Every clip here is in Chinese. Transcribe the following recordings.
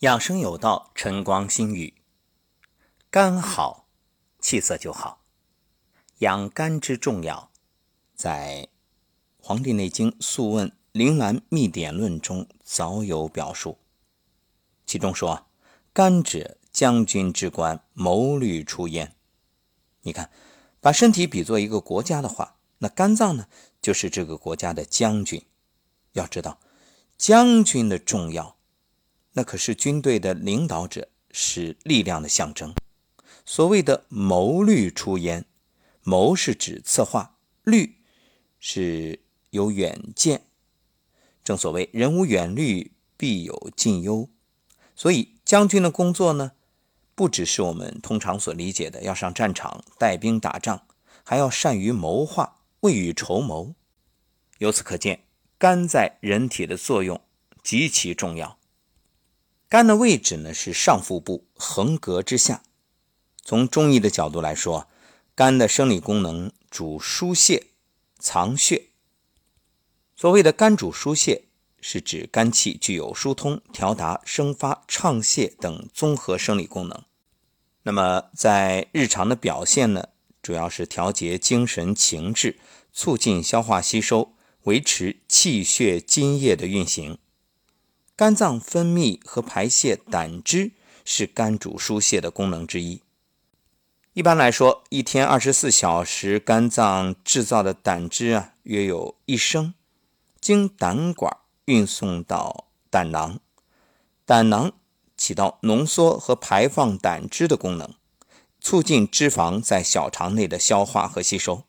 养生有道，晨光心语。肝好，气色就好。养肝之重要，在《黄帝内经·素问·灵兰秘典论》中早有表述。其中说：“肝者，将军之官，谋虑出焉。”你看，把身体比作一个国家的话，那肝脏呢，就是这个国家的将军。要知道，将军的重要。那可是军队的领导者，是力量的象征。所谓的谋虑出焉，谋是指策划，虑是有远见。正所谓人无远虑，必有近忧。所以将军的工作呢，不只是我们通常所理解的要上战场带兵打仗，还要善于谋划，未雨绸缪。由此可见，肝在人体的作用极其重要。肝的位置呢是上腹部横膈之下。从中医的角度来说，肝的生理功能主疏泄、藏血。所谓的肝主疏泄，是指肝气具有疏通、调达、生发、畅泄等综合生理功能。那么在日常的表现呢，主要是调节精神情志，促进消化吸收，维持气血津液的运行。肝脏分泌和排泄胆汁是肝主疏泄的功能之一。一般来说，一天二十四小时，肝脏制造的胆汁啊，约有一升，经胆管运送到胆囊，胆囊起到浓缩和排放胆汁的功能，促进脂肪在小肠内的消化和吸收。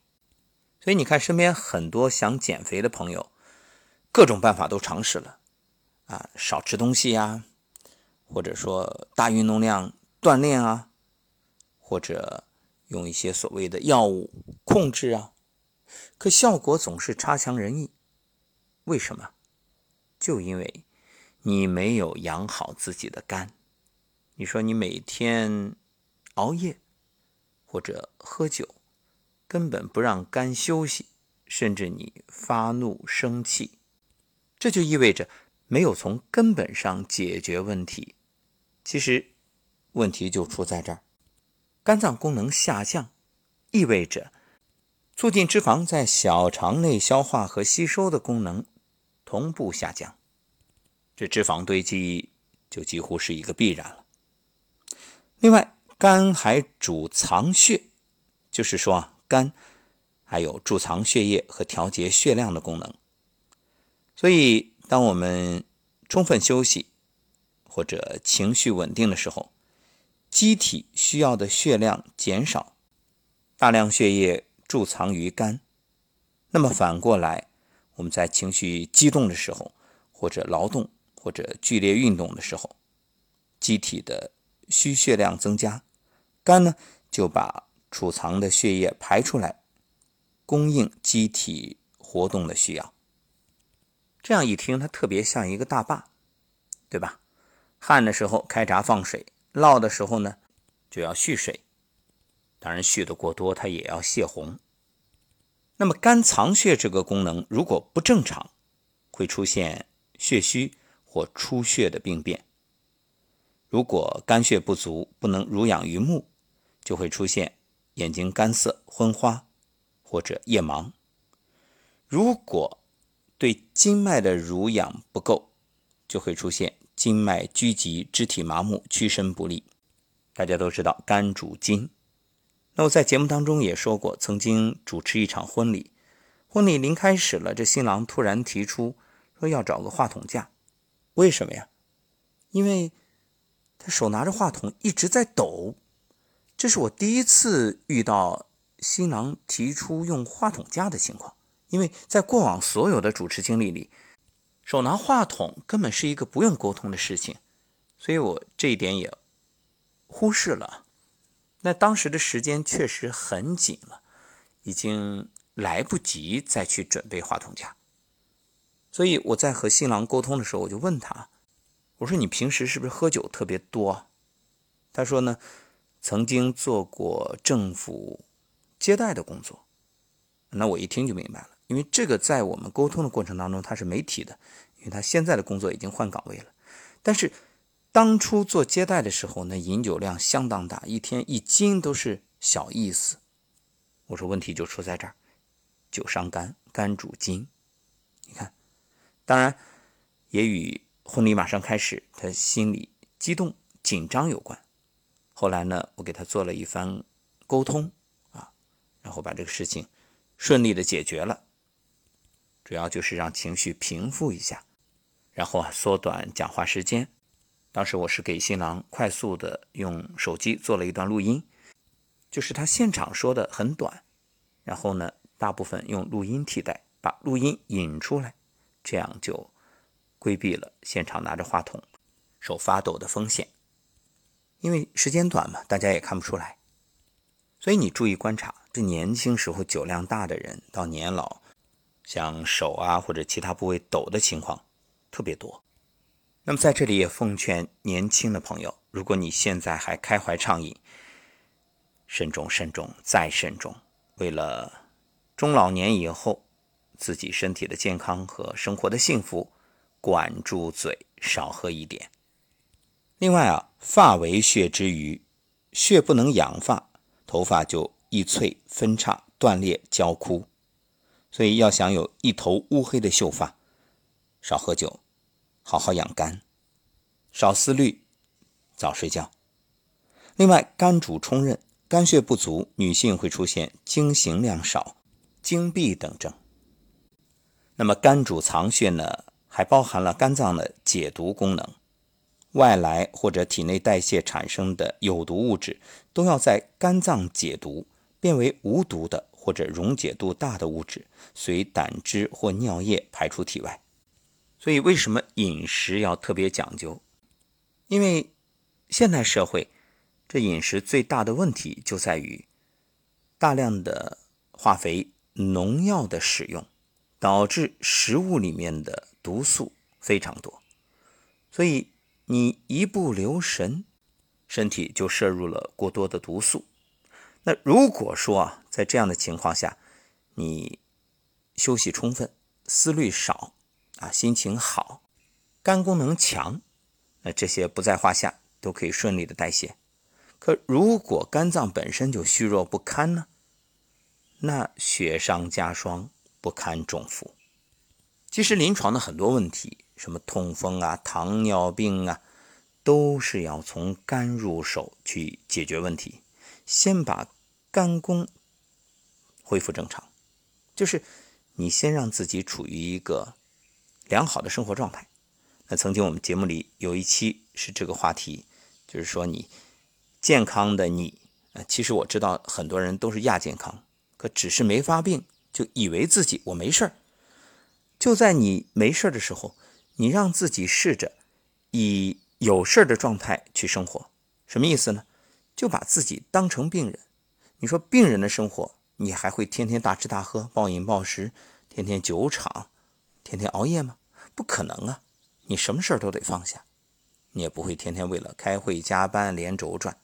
所以你看，身边很多想减肥的朋友，各种办法都尝试了。啊，少吃东西呀，或者说大运动量锻炼啊，或者用一些所谓的药物控制啊，可效果总是差强人意。为什么？就因为你没有养好自己的肝。你说你每天熬夜或者喝酒，根本不让肝休息，甚至你发怒生气，这就意味着。没有从根本上解决问题，其实问题就出在这儿：肝脏功能下降，意味着促进脂肪在小肠内消化和吸收的功能同步下降，这脂肪堆积就几乎是一个必然了。另外，肝还主藏血，就是说啊，肝还有贮藏血液和调节血量的功能，所以。当我们充分休息或者情绪稳定的时候，机体需要的血量减少，大量血液贮藏于肝。那么反过来，我们在情绪激动的时候，或者劳动或者剧烈运动的时候，机体的需血量增加，肝呢就把储藏的血液排出来，供应机体活动的需要。这样一听，它特别像一个大坝，对吧？旱的时候开闸放水，涝的时候呢就要蓄水。当然，蓄的过多，它也要泄洪。那么，肝藏血这个功能如果不正常，会出现血虚或出血的病变。如果肝血不足，不能濡养于目，就会出现眼睛干涩、昏花或者夜盲。如果对经脉的濡养不够，就会出现经脉拘急、肢体麻木、屈伸不利。大家都知道肝主筋，那我在节目当中也说过，曾经主持一场婚礼，婚礼临开始了，这新郎突然提出说要找个话筒架，为什么呀？因为他手拿着话筒一直在抖，这是我第一次遇到新郎提出用话筒架的情况。因为在过往所有的主持经历里，手拿话筒根本是一个不用沟通的事情，所以我这一点也忽视了。那当时的时间确实很紧了，已经来不及再去准备话筒架。所以我在和新郎沟通的时候，我就问他：“我说你平时是不是喝酒特别多？”他说呢，曾经做过政府接待的工作。那我一听就明白了。因为这个在我们沟通的过程当中，他是没提的，因为他现在的工作已经换岗位了。但是当初做接待的时候，那饮酒量相当大，一天一斤都是小意思。我说问题就出在这儿，酒伤肝，肝主筋。你看，当然也与婚礼马上开始，他心里激动紧张有关。后来呢，我给他做了一番沟通啊，然后把这个事情顺利的解决了。主要就是让情绪平复一下，然后啊缩短讲话时间。当时我是给新郎快速的用手机做了一段录音，就是他现场说的很短，然后呢大部分用录音替代，把录音引出来，这样就规避了现场拿着话筒手发抖的风险。因为时间短嘛，大家也看不出来，所以你注意观察，这年轻时候酒量大的人到年老，像手啊或者其他部位抖的情况特别多。那么在这里也奉劝年轻的朋友，如果你现在还开怀畅饮，慎重、慎重再慎重。为了中老年以后自己身体的健康和生活的幸福，管住嘴，少喝一点。另外啊，发为血之余，血不能养发，头发就易脆、分叉、断裂、焦枯。所以要想有一头乌黑的秀发，少喝酒。好好养肝，少思虑，早睡觉。另外，肝主冲任，肝血不足，女性会出现经行量少、经闭等症。那么，肝主藏血呢，还包含了肝脏的解毒功能。外来或者体内代谢产生的有毒物质，都要在肝脏解毒，变为无毒的或者溶解度大的物质，随胆汁或尿液排出体外。所以，为什么饮食要特别讲究？因为现代社会这饮食最大的问题就在于大量的化肥、农药的使用，导致食物里面的毒素非常多。所以你一不留神，身体就摄入了过多的毒素。那如果说啊，在这样的情况下，你休息充分，思虑少。啊，心情好，肝功能强，那这些不在话下，都可以顺利的代谢。可如果肝脏本身就虚弱不堪呢？那雪上加霜，不堪重负。其实临床的很多问题，什么痛风啊、糖尿病啊，都是要从肝入手去解决问题，先把肝功恢复正常，就是你先让自己处于一个。良好的生活状态。那曾经我们节目里有一期是这个话题，就是说你健康的你，呃，其实我知道很多人都是亚健康，可只是没发病，就以为自己我没事儿。就在你没事儿的时候，你让自己试着以有事儿的状态去生活，什么意思呢？就把自己当成病人。你说病人的生活，你还会天天大吃大喝、暴饮暴食，天天酒场，天天熬夜吗？不可能啊！你什么事儿都得放下，你也不会天天为了开会加班连轴转。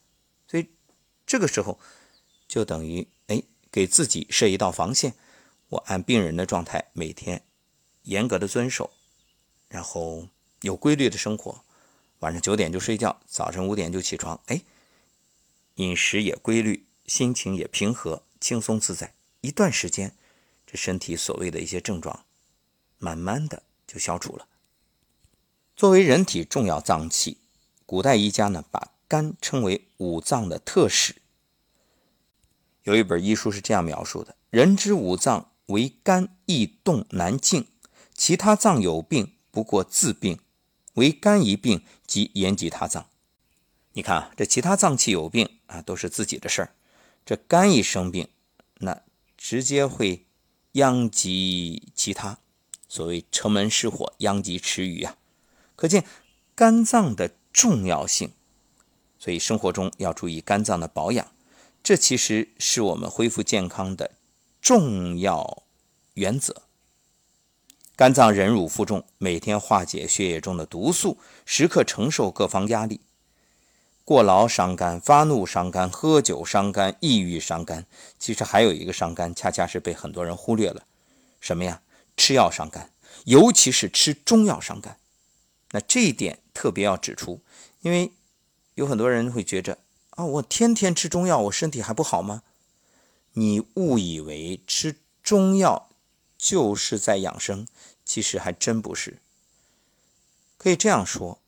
所以这个时候就等于哎，给自己设一道防线。我按病人的状态，每天严格的遵守，然后有规律的生活，晚上九点就睡觉，早晨五点就起床。哎，饮食也规律，心情也平和、轻松自在。一段时间，这身体所谓的一些症状，慢慢的。就消除了。作为人体重要脏器，古代医家呢把肝称为五脏的特使。有一本医书是这样描述的：人之五脏为肝易动难静，其他脏有病不过自病，为肝一病即言及他脏。你看啊，这其他脏器有病啊，都是自己的事儿；这肝一生病，那直接会殃及其他。所谓城门失火，殃及池鱼啊，可见肝脏的重要性。所以生活中要注意肝脏的保养，这其实是我们恢复健康的重要原则。肝脏忍辱负重，每天化解血液中的毒素，时刻承受各方压力。过劳伤肝，发怒伤肝，喝酒伤肝，抑郁伤肝。其实还有一个伤肝，恰恰是被很多人忽略了，什么呀？吃药伤肝，尤其是吃中药伤肝。那这一点特别要指出，因为有很多人会觉着啊，我天天吃中药，我身体还不好吗？你误以为吃中药就是在养生，其实还真不是。可以这样说，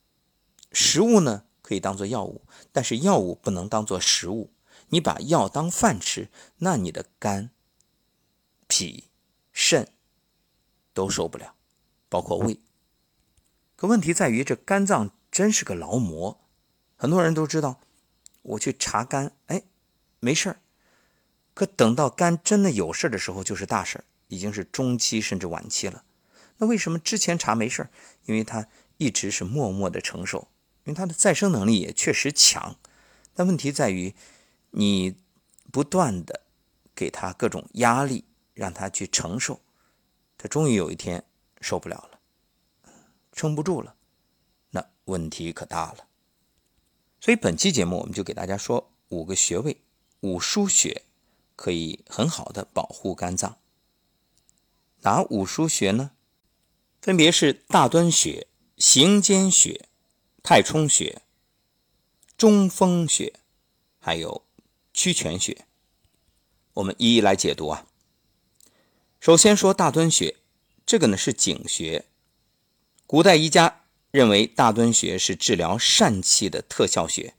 食物呢可以当做药物，但是药物不能当做食物。你把药当饭吃，那你的肝、脾、肾都受不了，包括胃。可问题在于，这肝脏真是个劳模。很多人都知道，我去查肝，哎，没事儿。可等到肝真的有事的时候，就是大事已经是中期甚至晚期了。那为什么之前查没事因为他一直是默默的承受，因为它的再生能力也确实强。但问题在于。你不断的给他各种压力，让他去承受，他终于有一天受不了了，撑不住了，那问题可大了。所以本期节目我们就给大家说五个穴位，五腧穴可以很好的保护肝脏。哪五腧穴呢？分别是大敦穴、行间穴、太冲穴、中风穴，还有。曲泉穴，我们一一来解读啊。首先说大敦穴，这个呢是井穴。古代医家认为大敦穴是治疗疝气的特效穴。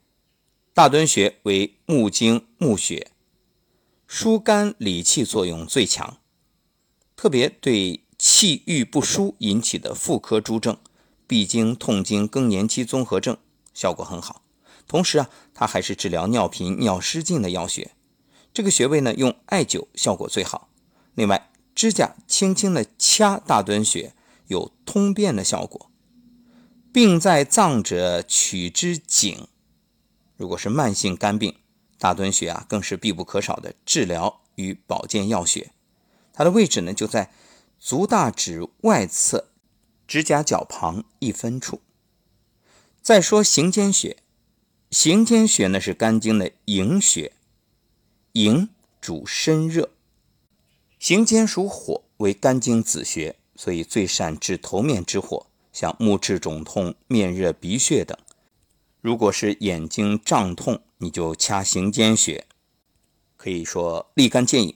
大敦穴为木经木穴，疏肝理气作用最强，特别对气郁不舒引起的妇科诸症、闭经、痛经、更年期综合症效果很好。同时啊，它还是治疗尿频、尿失禁的药穴。这个穴位呢，用艾灸效果最好。另外，指甲轻轻的掐大敦穴，有通便的效果。病在脏者取之井。如果是慢性肝病，大敦穴啊，更是必不可少的治疗与保健药穴。它的位置呢，就在足大趾外侧指甲角旁一分处。再说行间穴。行间穴呢是肝经的营穴，营主身热，行间属火，为肝经子穴，所以最善治头面之火，像目赤肿痛、面热、鼻血等。如果是眼睛胀痛，你就掐行间穴，可以说立竿见影。《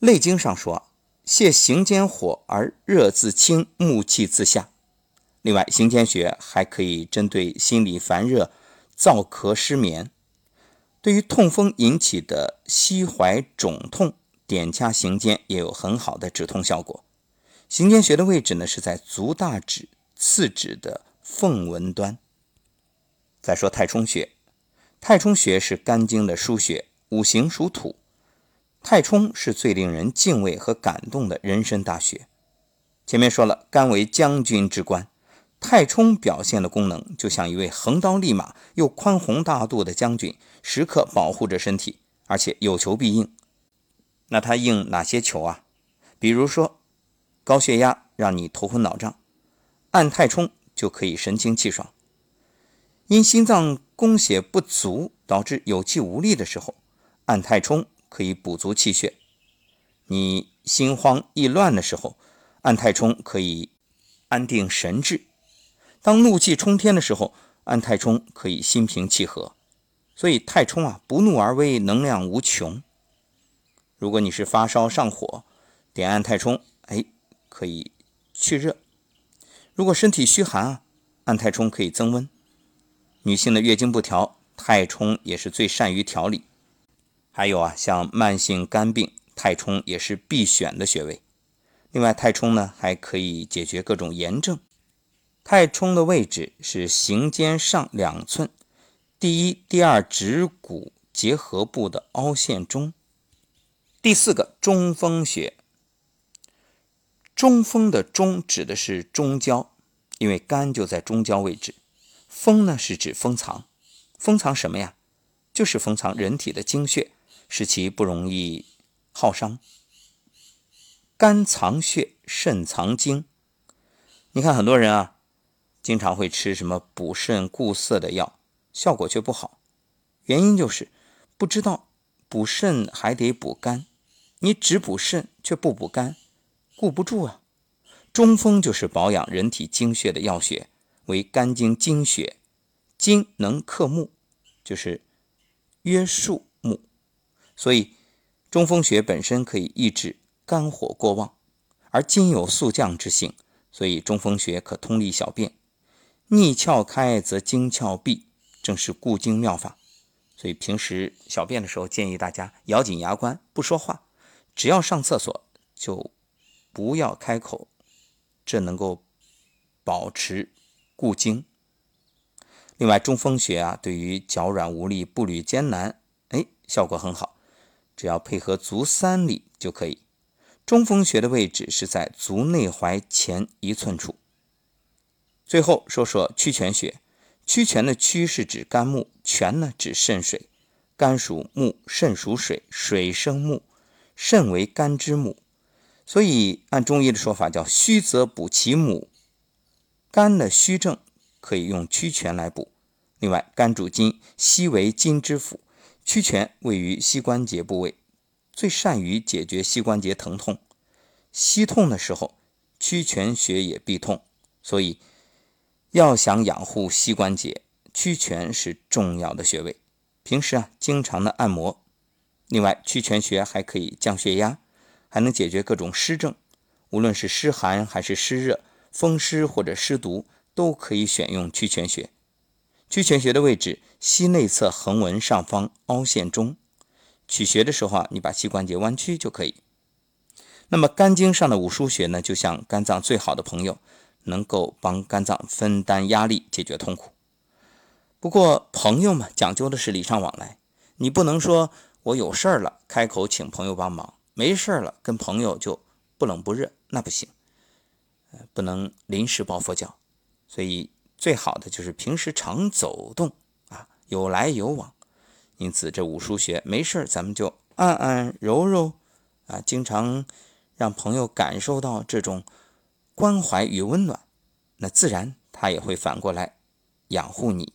内经》上说，泻行间火而热自清，目气自下。另外，行间穴还可以针对心理烦热。燥咳失眠，对于痛风引起的膝踝肿痛，点掐行间也有很好的止痛效果。行间穴的位置呢是在足大趾次趾的缝纹端。再说太冲穴，太冲穴是肝经的腧穴，五行属土，太冲是最令人敬畏和感动的人生大穴。前面说了，肝为将军之官。太冲表现的功能就像一位横刀立马又宽宏大度的将军，时刻保护着身体，而且有求必应。那他应哪些求啊？比如说高血压让你头昏脑胀，按太冲就可以神清气爽；因心脏供血不足导致有气无力的时候，按太冲可以补足气血；你心慌意乱的时候，按太冲可以安定神志。当怒气冲天的时候，按太冲可以心平气和。所以太冲啊，不怒而威，能量无穷。如果你是发烧上火，点按太冲，哎，可以去热。如果身体虚寒啊，按太冲可以增温。女性的月经不调，太冲也是最善于调理。还有啊，像慢性肝病，太冲也是必选的穴位。另外，太冲呢还可以解决各种炎症。太冲的位置是行间上两寸，第一、第二指骨结合部的凹陷中。第四个中风穴，中风的中指的是中焦，因为肝就在中焦位置。风呢是指封藏，封藏什么呀？就是封藏人体的精血，使其不容易耗伤。肝藏血，肾藏精。你看很多人啊。经常会吃什么补肾固涩的药，效果却不好。原因就是不知道补肾还得补肝，你只补肾却不补肝，顾不住啊。中风就是保养人体精血的药穴，为肝经精血，精能克木，就是约束，所以中风穴本身可以抑制肝火过旺，而筋有速降之性，所以中风穴可通利小便。逆窍开则经窍闭，正是固经妙法。所以平时小便的时候，建议大家咬紧牙关，不说话，只要上厕所就不要开口，这能够保持固经。另外，中风穴啊，对于脚软无力、步履艰难，哎，效果很好。只要配合足三里就可以。中风穴的位置是在足内踝前一寸处。最后说说曲泉穴，曲泉的曲是指肝木，泉呢指肾水。肝属木，肾属水，水生木，肾为肝之母，所以按中医的说法叫虚则补其母。肝的虚症可以用曲泉来补。另外，肝主筋，膝为筋之府，曲泉位于膝关节部位，最善于解决膝关节疼痛。膝痛的时候，曲泉穴也必痛，所以。要想养护膝关节，曲泉是重要的穴位。平时啊，经常的按摩。另外，曲泉穴还可以降血压，还能解决各种湿症。无论是湿寒还是湿热、风湿或者湿毒，都可以选用曲泉穴。曲泉穴的位置，膝内侧横纹上方凹陷中。取穴的时候啊，你把膝关节弯曲就可以。那么肝经上的五腧穴呢，就像肝脏最好的朋友。能够帮肝脏分担压力，解决痛苦。不过，朋友们讲究的是礼尚往来，你不能说我有事儿了开口请朋友帮忙，没事儿了跟朋友就不冷不热，那不行。不能临时抱佛脚。所以，最好的就是平时常走动啊，有来有往。因此，这五腧穴没事咱们就按按揉揉啊，经常让朋友感受到这种。关怀与温暖，那自然他也会反过来养护你。